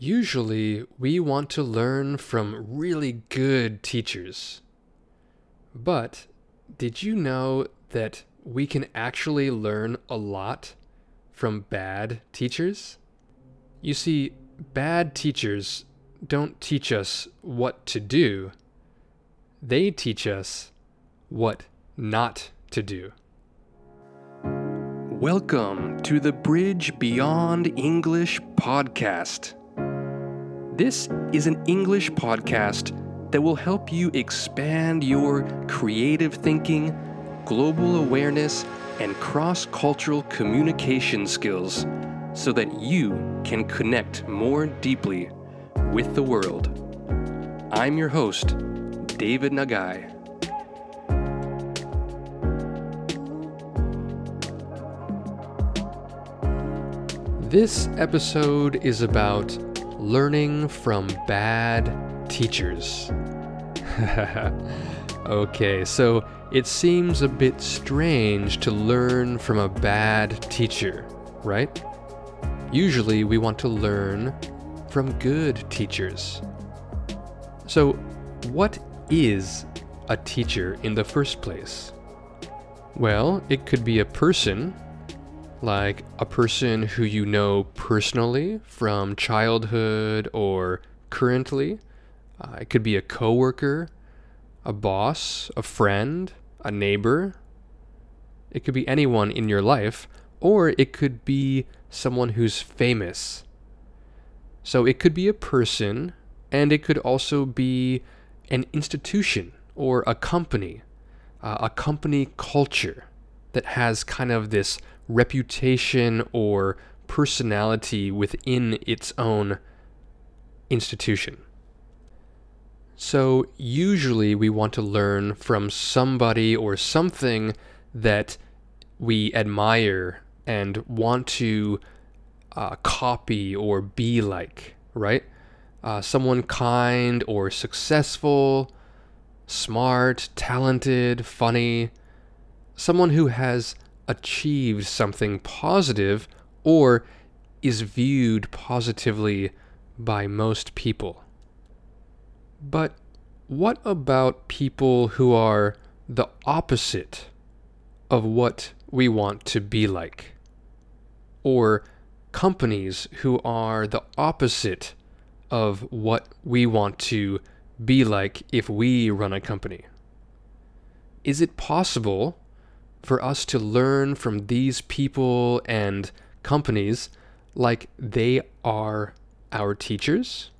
Usually, we want to learn from really good teachers. But did you know that we can actually learn a lot from bad teachers? You see, bad teachers don't teach us what to do, they teach us what not to do. Welcome to the Bridge Beyond English podcast. This is an English podcast that will help you expand your creative thinking, global awareness, and cross cultural communication skills so that you can connect more deeply with the world. I'm your host, David Nagai. This episode is about learning from bad teachers. okay, so it seems a bit strange to learn from a bad teacher, right? Usually we want to learn from good teachers. So, what is a teacher in the first place? Well, it could be a person like a person who you know personally from childhood or currently. Uh, it could be a coworker, a boss, a friend, a neighbor. It could be anyone in your life, or it could be someone who's famous. So it could be a person, and it could also be an institution or a company, uh, a company culture that has kind of this reputation or personality within its own institution. So, usually we want to learn from somebody or something that we admire and want to uh, copy or be like, right? Uh, someone kind or successful, smart, talented, funny, someone who has achieved something positive or is viewed positively by most people. But what about people who are the opposite of what we want to be like? Or companies who are the opposite of what we want to be like if we run a company? Is it possible for us to learn from these people and companies like they are our teachers.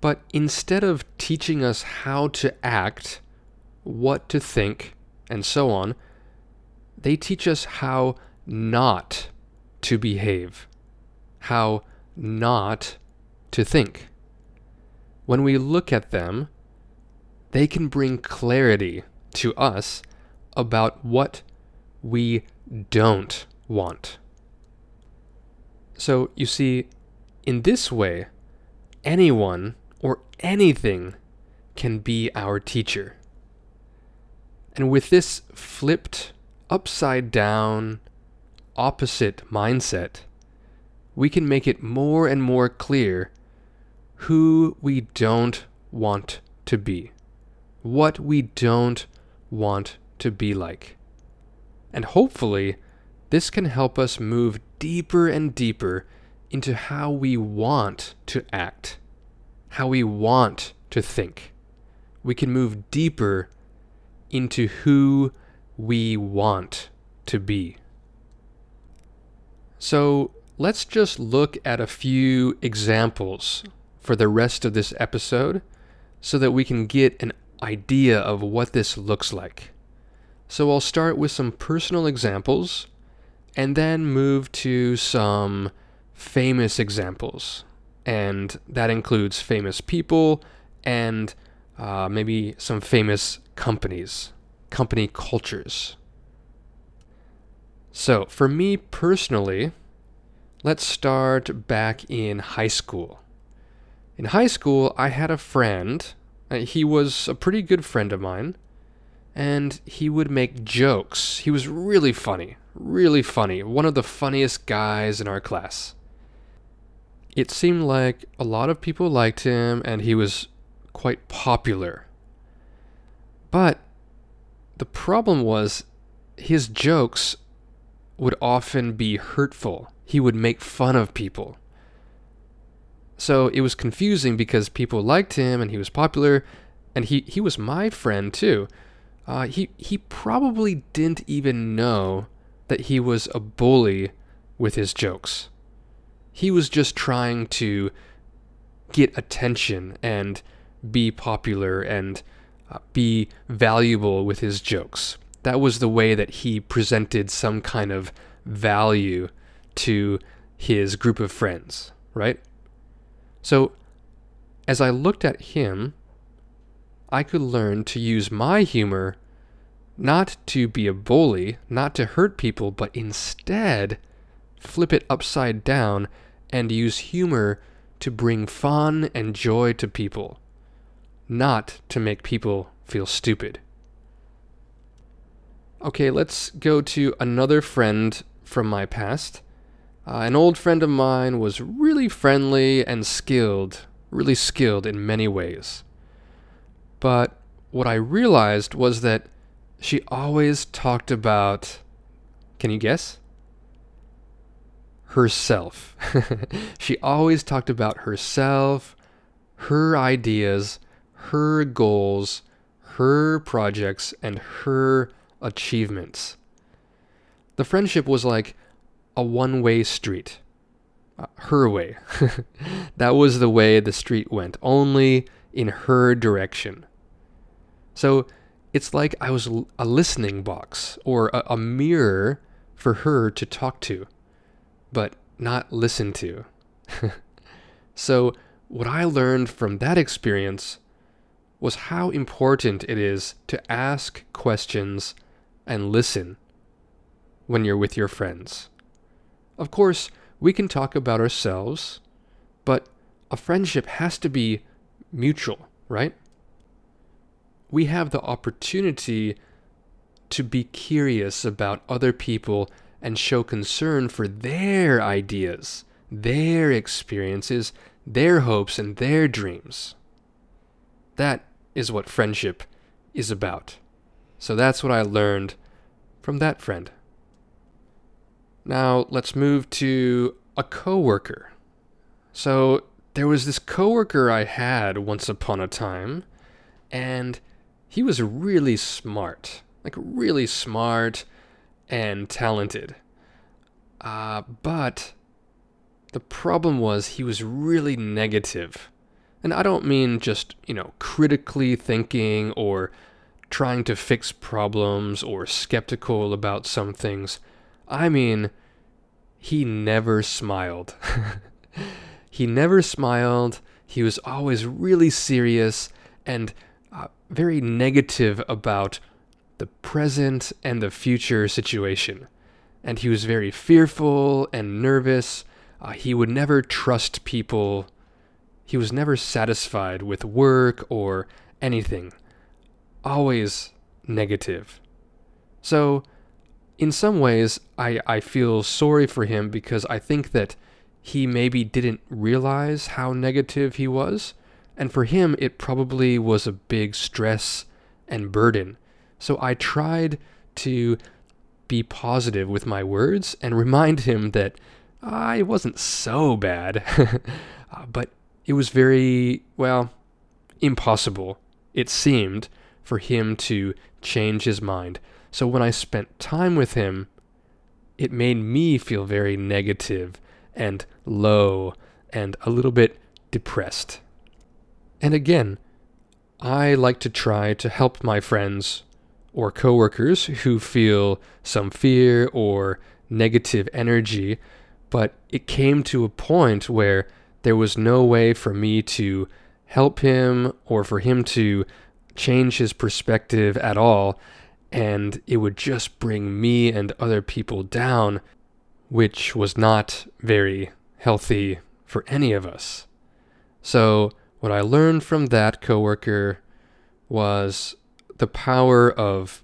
But instead of teaching us how to act, what to think, and so on, they teach us how not to behave, how not to think. When we look at them, they can bring clarity to us about what we don't want. So, you see, in this way, anyone or anything can be our teacher. And with this flipped, upside down, opposite mindset, we can make it more and more clear who we don't want to be, what we don't want to be like. And hopefully, this can help us move deeper and deeper into how we want to act, how we want to think. We can move deeper into who we want to be. So let's just look at a few examples for the rest of this episode so that we can get an idea of what this looks like. So I'll start with some personal examples and then move to some famous examples. And that includes famous people and uh, maybe some famous companies, company cultures. So, for me personally, let's start back in high school. In high school, I had a friend Uh, he was a pretty good friend of mine, and he would make jokes. He was really funny, really funny. One of the funniest guys in our class. it seemed like a lot of people liked him and he was quite popular. But the problem was his jokes would often be hurtful. He would make fun of people. So it was confusing because people liked him and he was popular, and he, he was my friend too. Uh, he he probably didn't even know that he was a bully with his jokes. He was just trying to get attention and be popular and uh, be valuable with his jokes. That was the way that he presented some kind of value to his group of friends, right? So, as I looked at him, I could learn to use my humor not to be a bully, not to hurt people, but instead flip it upside down and use humor to bring fun and joy to people, not to make people feel stupid. Okay, let's go to another friend from my past. Uh, an old friend of mine was really friendly and skilled, really skilled in many ways. But what I realized was that she always talked about. Can you guess? Herself. she always talked about herself, her ideas, her goals, her projects, and her achievements. The friendship was like a one way street. Uh, her way. that was the way the street went, only in her direction. So it's like I was a listening box or a, a mirror for her to talk to, but not listen to. so, what I learned from that experience was how important it is to ask questions and listen when you're with your friends. Of course, we can talk about ourselves, but a friendship has to be mutual, right? We have the opportunity to be curious about other people and show concern for their ideas, their experiences, their hopes, and their dreams. That is what friendship is about. So that's what I learned from that friend. Now let's move to a coworker. So there was this coworker I had once upon a time, and he was really smart, like really smart and talented. Uh, but the problem was he was really negative. And I don't mean just, you know, critically thinking or trying to fix problems or skeptical about some things. I mean, he never smiled. he never smiled. He was always really serious and uh, very negative about the present and the future situation. And he was very fearful and nervous. Uh, he would never trust people. He was never satisfied with work or anything always negative. So, in some ways, I, I feel sorry for him because I think that he maybe didn't realize how negative he was. And for him, it probably was a big stress and burden. So I tried to be positive with my words and remind him that I wasn't so bad. uh, but it was very, well, impossible, it seemed, for him to change his mind. So when I spent time with him, it made me feel very negative and low and a little bit depressed. And again, I like to try to help my friends or coworkers who feel some fear or negative energy, but it came to a point where there was no way for me to help him or for him to change his perspective at all, and it would just bring me and other people down, which was not very healthy for any of us. So, what I learned from that coworker was the power of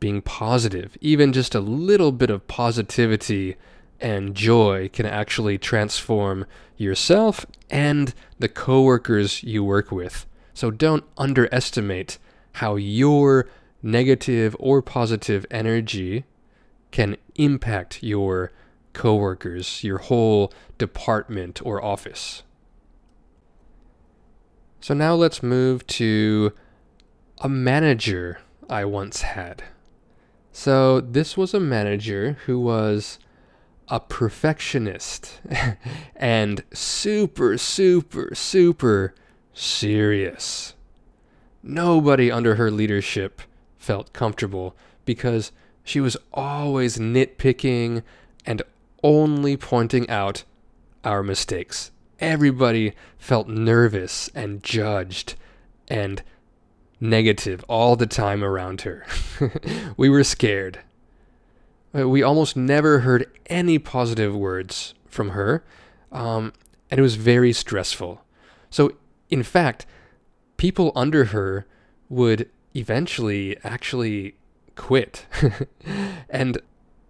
being positive, even just a little bit of positivity and joy can actually transform yourself and the coworkers you work with. So don't underestimate how your negative or positive energy can impact your coworkers, your whole department or office. So now let's move to a manager I once had. So this was a manager who was a perfectionist and super, super, super serious. Nobody under her leadership felt comfortable because she was always nitpicking and only pointing out our mistakes. Everybody felt nervous and judged and negative all the time around her. we were scared. Uh, we almost never heard any positive words from her, um, and it was very stressful. So, in fact, people under her would eventually actually quit. and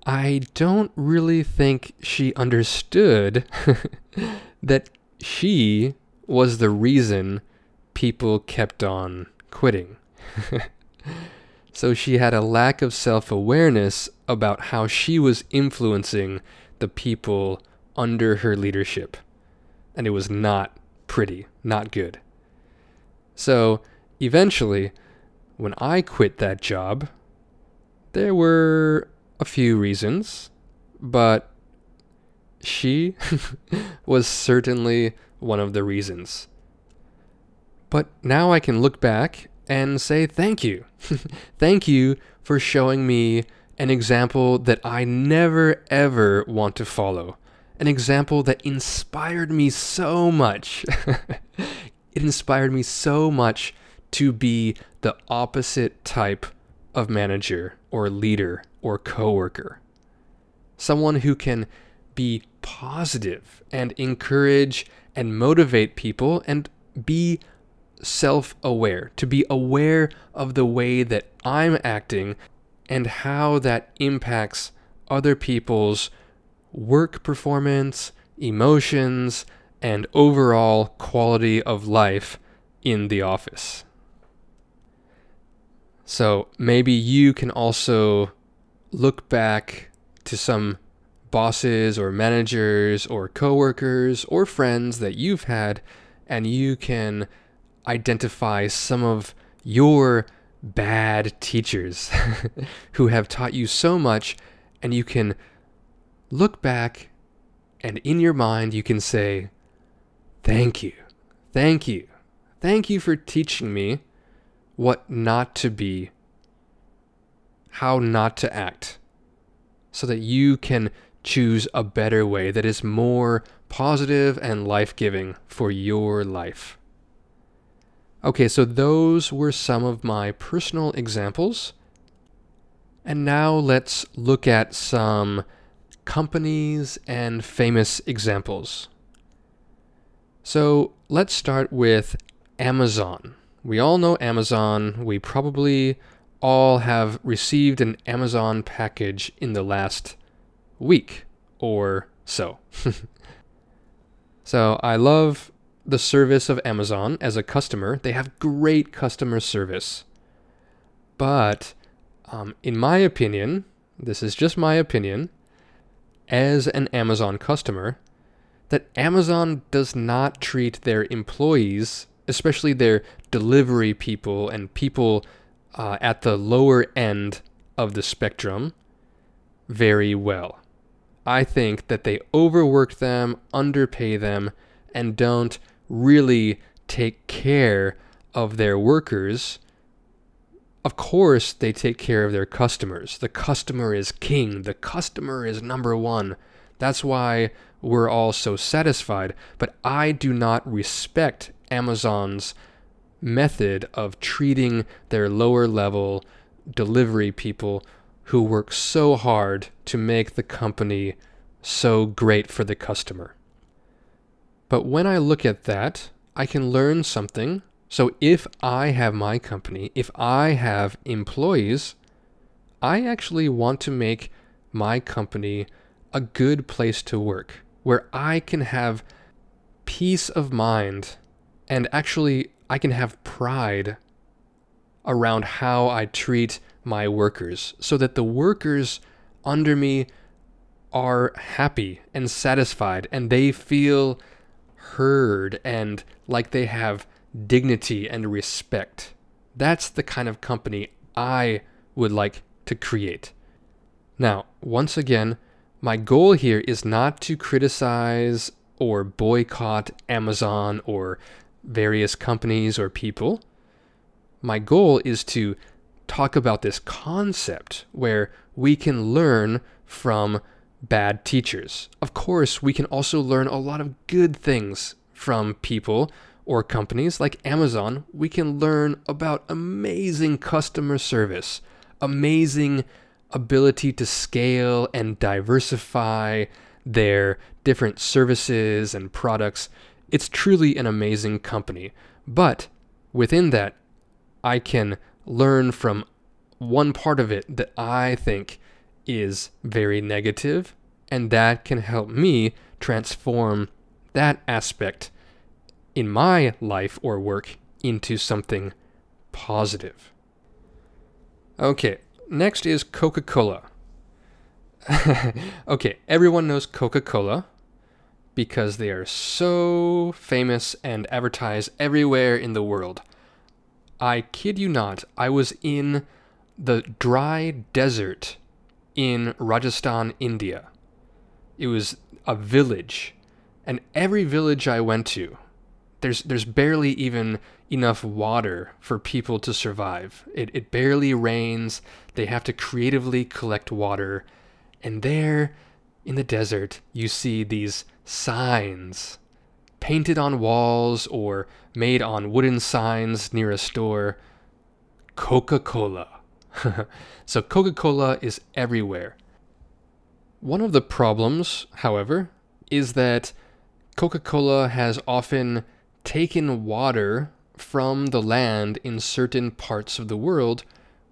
I don't really think she understood that she was the reason people kept on quitting. so she had a lack of self awareness about how she was influencing the people under her leadership. And it was not pretty, not good. So eventually, when I quit that job, there were a few reasons, but she was certainly one of the reasons. But now I can look back and say thank you. thank you for showing me an example that I never ever want to follow. An example that inspired me so much. it inspired me so much to be the opposite type of manager or leader or coworker. Someone who can be positive and encourage and motivate people and be self aware, to be aware of the way that I'm acting and how that impacts other people's work performance, emotions, and overall quality of life in the office. So maybe you can also look back to some bosses or managers or coworkers or friends that you've had and you can identify some of your bad teachers who have taught you so much and you can look back and in your mind you can say thank you. Thank you. Thank you for teaching me what not to be, how not to act, so that you can choose a better way that is more positive and life giving for your life. Okay, so those were some of my personal examples. And now let's look at some companies and famous examples. So let's start with Amazon. We all know Amazon. We probably all have received an Amazon package in the last week or so. so I love the service of Amazon as a customer. They have great customer service. But um, in my opinion, this is just my opinion, as an Amazon customer, that Amazon does not treat their employees especially their delivery people and people uh, at the lower end of the spectrum very well. I think that they overwork them, underpay them, and don't really take care of their workers. Of course, they take care of their customers. The customer is king, the customer is number one. That's why we're all so satisfied. But I do not respect Amazon's method of treating their lower level delivery people who work so hard to make the company so great for the customer. But when I look at that, I can learn something. So if I have my company, if I have employees, I actually want to make my company a good place to work where I can have peace of mind and actually I can have pride around how I treat my workers so that the workers under me are happy and satisfied and they feel heard and like they have dignity and respect. That's the kind of company I would like to create. Now, once again, my goal here is not to criticize or boycott Amazon or various companies or people. My goal is to talk about this concept where we can learn from bad teachers. Of course, we can also learn a lot of good things from people or companies like Amazon. We can learn about amazing customer service, amazing ability to scale and diversify their different services and products. It's truly an amazing company. But within that, I can learn from one part of it that I think is very negative, and that can help me transform that aspect in my life or work into something positive. Okay, next is Coca Cola. okay, everyone knows Coca Cola because they are so famous and advertised everywhere in the world. I kid you not, I was in the dry desert in Rajasthan, India. It was a village, and every village I went to, there's there's barely even enough water for people to survive. It it barely rains. They have to creatively collect water, and there in the desert you see these signs painted on walls or made on wooden signs near a store. Coca-Cola. so Coca-Cola is everywhere. One of the problems, however, is that Coca-Cola has often taken water from the land in certain parts of the world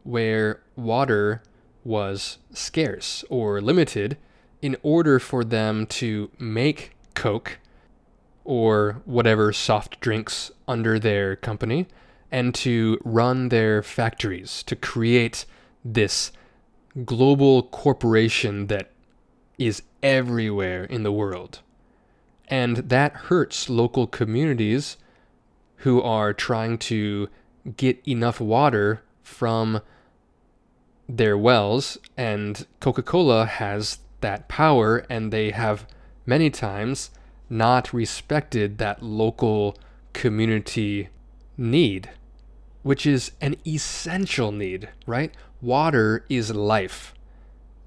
where water was scarce or limited in order for them to make Coke or whatever soft drinks under their company and to run their factories to create this global corporation that is everywhere in the world. And that hurts local communities who are trying to get enough water from their wells. And Coca Cola has that power, and they have many times not respected that local community need, which is an essential need, right? Water is life.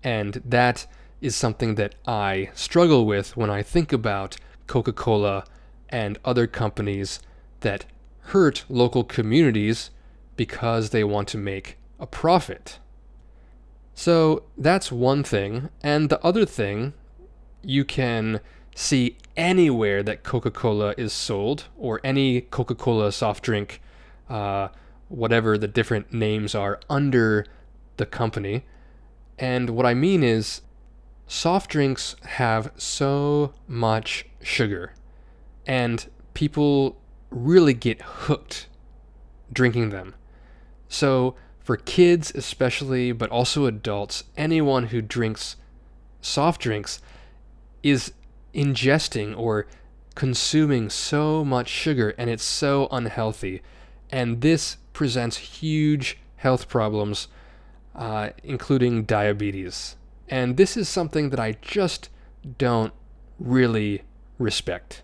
And that is something that I struggle with when I think about Coca Cola, and other companies that hurt local communities because they want to make a profit. So that's one thing. And the other thing, you can see anywhere that Coca Cola is sold or any Coca Cola soft drink, uh, whatever the different names are under the company. And what I mean is, soft drinks have so much sugar, and people really get hooked drinking them. So, for kids especially, but also adults, anyone who drinks soft drinks is ingesting or consuming so much sugar and it's so unhealthy. And this presents huge health problems, uh, including diabetes. And this is something that I just don't really respect.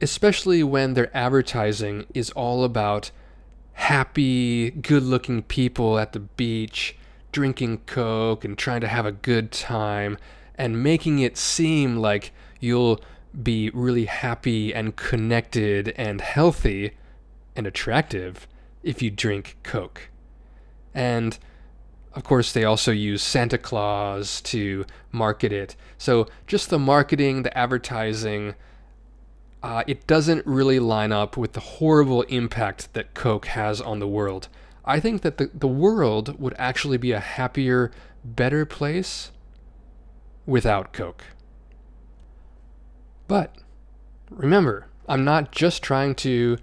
Especially when their advertising is all about happy, good looking people at the beach drinking Coke and trying to have a good time and making it seem like you'll be really happy and connected and healthy and attractive if you drink Coke. And of course, they also use Santa Claus to market it. So just the marketing, the advertising, uh, it doesn't really line up with the horrible impact that Coke has on the world. I think that the, the world would actually be a happier, better place without Coke. But remember, I'm not just trying to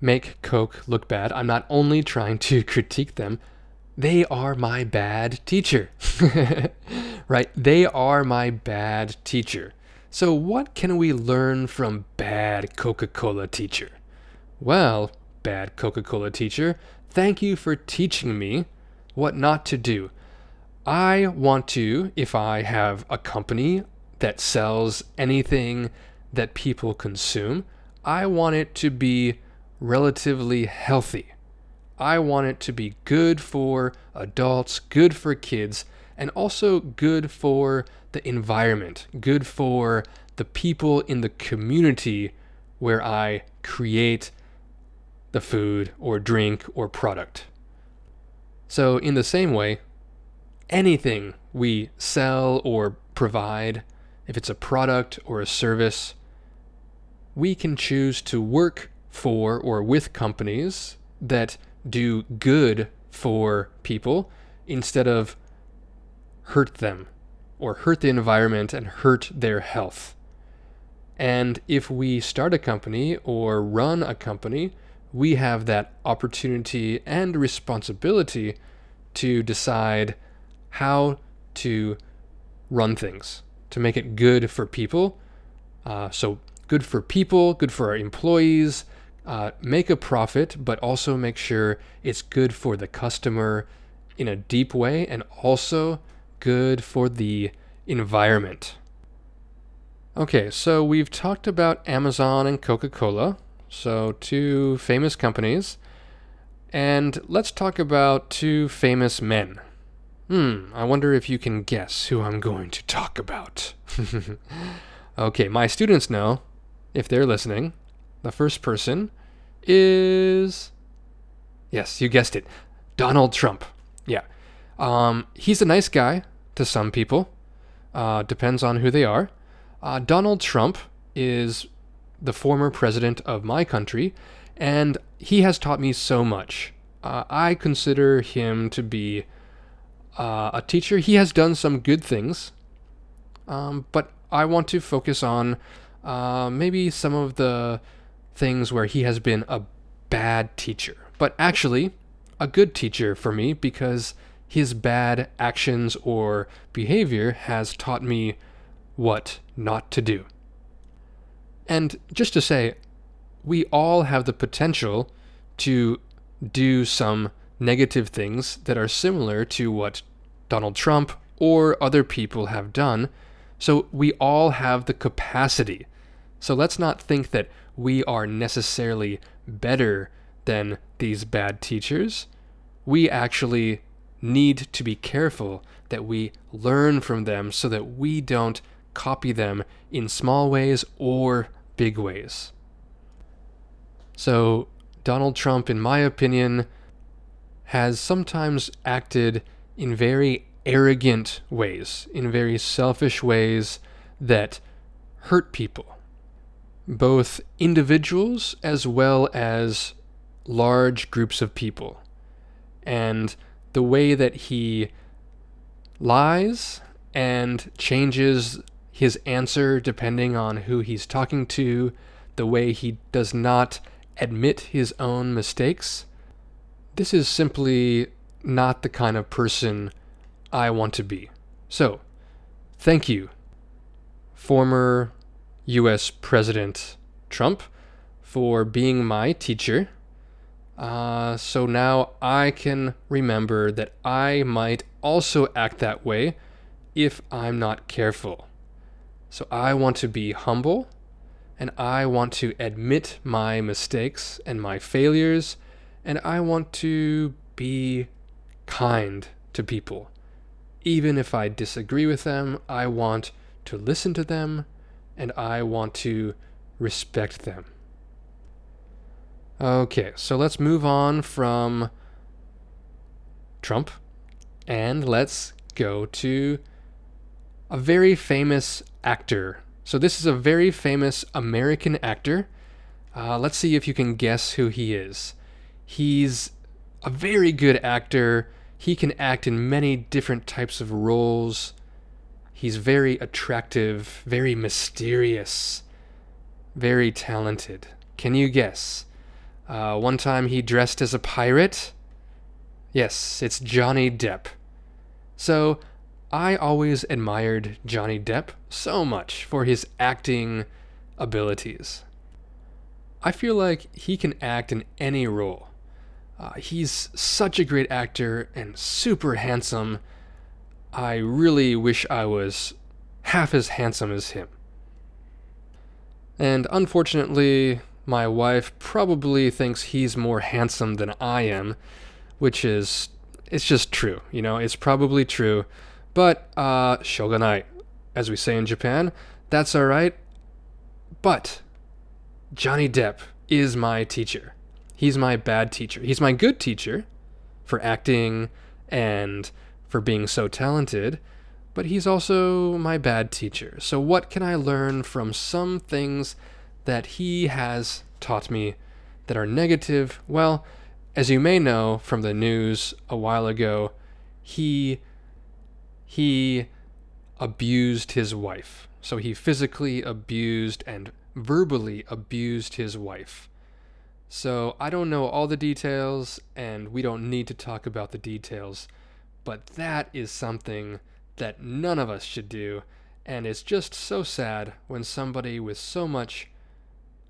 make Coke look bad. I'm not only trying to critique them. They are my bad teacher. right? They are my bad teacher. So, what can we learn from bad Coca Cola teacher? Well, bad Coca Cola teacher, thank you for teaching me what not to do. I want to, if I have a company that sells anything that people consume, I want it to be relatively healthy. I want it to be good for adults, good for kids, and also good for the environment, good for the people in the community where I create the food or drink or product. So, in the same way, anything we sell or provide, if it's a product or a service, we can choose to work for or with companies that do good for people instead of hurt them or hurt the environment and hurt their health. And if we start a company or run a company, we have that opportunity and responsibility to decide how to run things, to make it good for people. Uh, so, good for people, good for our employees, uh, make a profit, but also make sure it's good for the customer in a deep way and also good for the environment. Okay, so we've talked about Amazon and Coca Cola, so two famous companies. And let's talk about two famous men. Hmm, I wonder if you can guess who I'm going to talk about. okay, my students know, if they're listening, the first person is. Yes, you guessed it. Donald Trump. Yeah. Um, he's a nice guy to some people. Uh, depends on who they are. Uh, Donald Trump is the former president of my country, and he has taught me so much. Uh, I consider him to be uh, a teacher. He has done some good things, um, but I want to focus on uh, maybe some of the things where he has been a bad teacher, but actually a good teacher for me because his bad actions or behavior has taught me what not to do. And just to say, we all have the potential to do some negative things that are similar to what Donald Trump or other people have done. So we all have the capacity. So let's not think that we are necessarily better than these bad teachers. We actually need to be careful that we learn from them so that we don't copy them in small ways or big ways. So, Donald Trump, in my opinion, has sometimes acted in very arrogant ways, in very selfish ways that hurt people both individuals as well as large groups of people. And the way that he lies and changes his answer depending on who he's talking to, the way he does not admit his own mistakes, this is simply not the kind of person I want to be. So, thank you, former US President Trump for being my teacher. Uh, so now I can remember that I might also act that way if I'm not careful. So I want to be humble and I want to admit my mistakes and my failures and I want to be kind to people. Even if I disagree with them, I want to listen to them and I want to respect them. Okay, so let's move on from Trump and let's go to a very famous actor. So, this is a very famous American actor. Uh, let's see if you can guess who he is. He's a very good actor. He can act in many different types of roles. He's very attractive, very mysterious, very talented. Can you guess? Uh, one time he dressed as a pirate. Yes, it's Johnny Depp. So, I always admired Johnny Depp so much for his acting abilities. I feel like he can act in any role. Uh, he's such a great actor and super handsome. I really wish I was half as handsome as him. And unfortunately, my wife probably thinks he's more handsome than I am, which is it's just true, you know, it's probably true. But uh shoganai, as we say in Japan, that's all right. But Johnny Depp is my teacher. He's my bad teacher. He's my good teacher for acting and for being so talented, but he's also my bad teacher. So, what can I learn from some things that he has taught me that are negative? Well, as you may know from the news a while ago, he he abused his wife. So he physically abused and verbally abused his wife. So I don't know all the details, and we don't need to talk about the details, but that is something that none of us should do, and it's just so sad when somebody with so much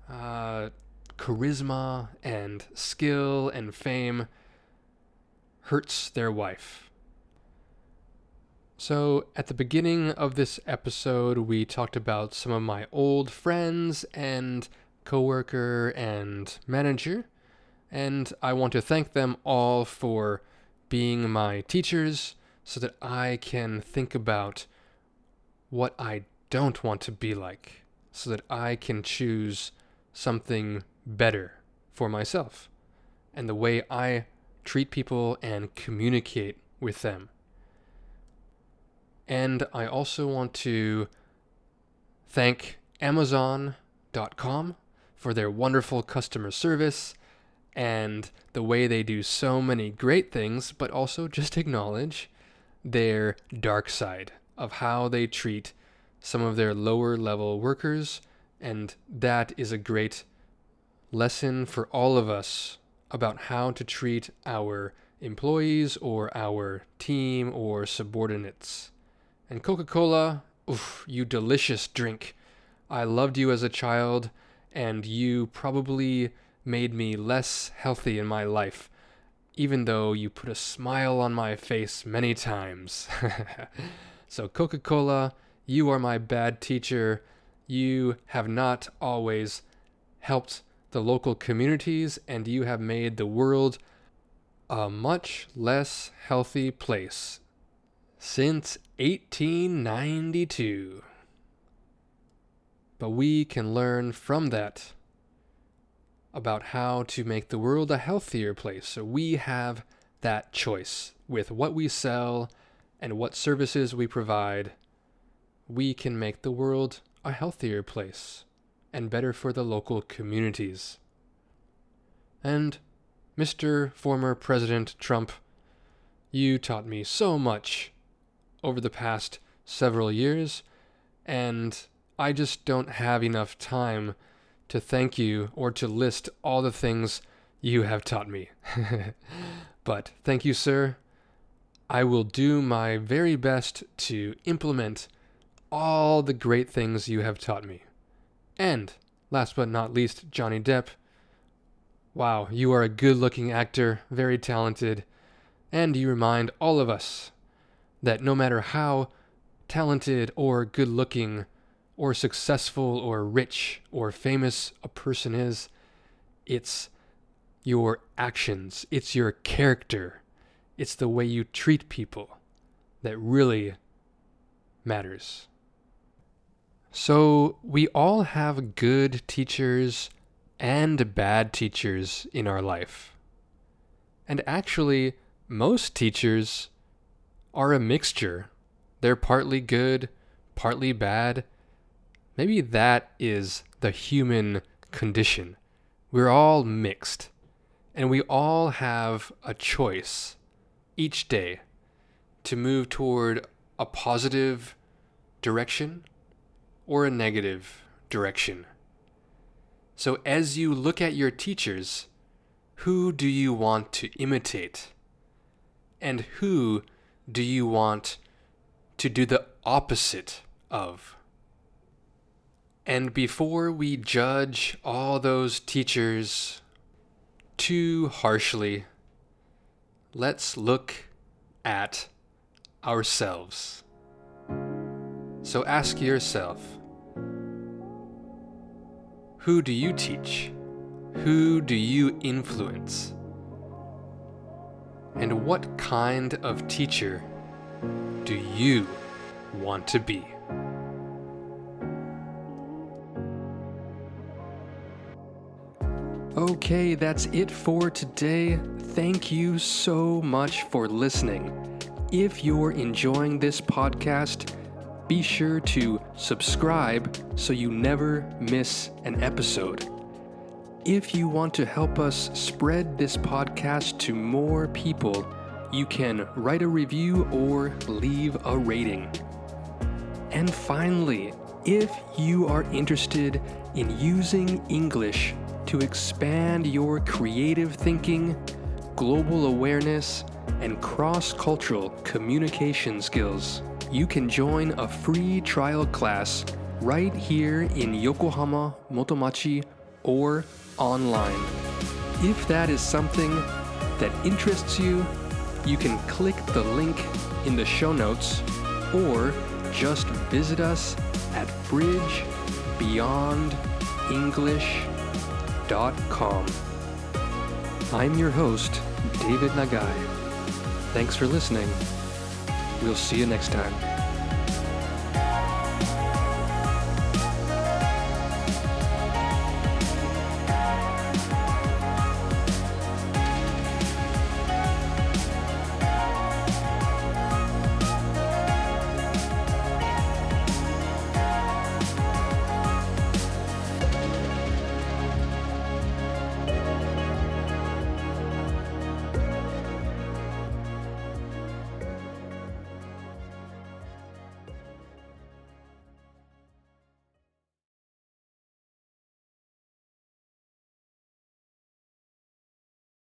uh, charisma and skill and fame hurts their wife. So, at the beginning of this episode, we talked about some of my old friends and coworker and manager, and I want to thank them all for being my teachers so that I can think about what I don't want to be like, so that I can choose something better for myself and the way I treat people and communicate with them. And I also want to thank Amazon.com for their wonderful customer service and the way they do so many great things, but also just acknowledge their dark side of how they treat some of their lower level workers. And that is a great lesson for all of us about how to treat our employees or our team or subordinates. And Coca Cola, oof, you delicious drink. I loved you as a child and you probably made me less healthy in my life, even though you put a smile on my face many times. so, Coca Cola, you are my bad teacher. You have not always helped the local communities, and you have made the world a much less healthy place since 1892 but we can learn from that about how to make the world a healthier place. So we have that choice with what we sell and what services we provide. We can make the world a healthier place and better for the local communities. And Mr. Former President Trump, you taught me so much over the past several years, and I just don't have enough time to thank you or to list all the things you have taught me. but thank you, sir. I will do my very best to implement all the great things you have taught me. And, last but not least, Johnny Depp. Wow, you are a good looking actor, very talented, and you remind all of us that no matter how talented or good looking or successful or rich or famous a person is. It's your actions, it's your character, it's the way you treat people that really matters. So, we all have good teachers and bad teachers in our life. And actually, most teachers are a mixture. They're partly good, partly bad, Maybe that is the human condition. We're all mixed, and we all have a choice each day to move toward a positive direction or a negative direction. So, as you look at your teachers, who do you want to imitate? And who do you want to do the opposite of? And before we judge all those teachers too harshly, let's look at ourselves. So ask yourself who do you teach? Who do you influence? And what kind of teacher do you want to be? Okay, that's it for today. Thank you so much for listening. If you're enjoying this podcast, be sure to subscribe so you never miss an episode. If you want to help us spread this podcast to more people, you can write a review or leave a rating. And finally, if you are interested in using English to expand your creative thinking, global awareness, and cross cultural communication skills, you can join a free trial class right here in Yokohama Motomachi or online. If that is something that interests you, you can click the link in the show notes or just visit us at bridgebeyondenglish.com. I'm your host, David Nagai. Thanks for listening. We'll see you next time.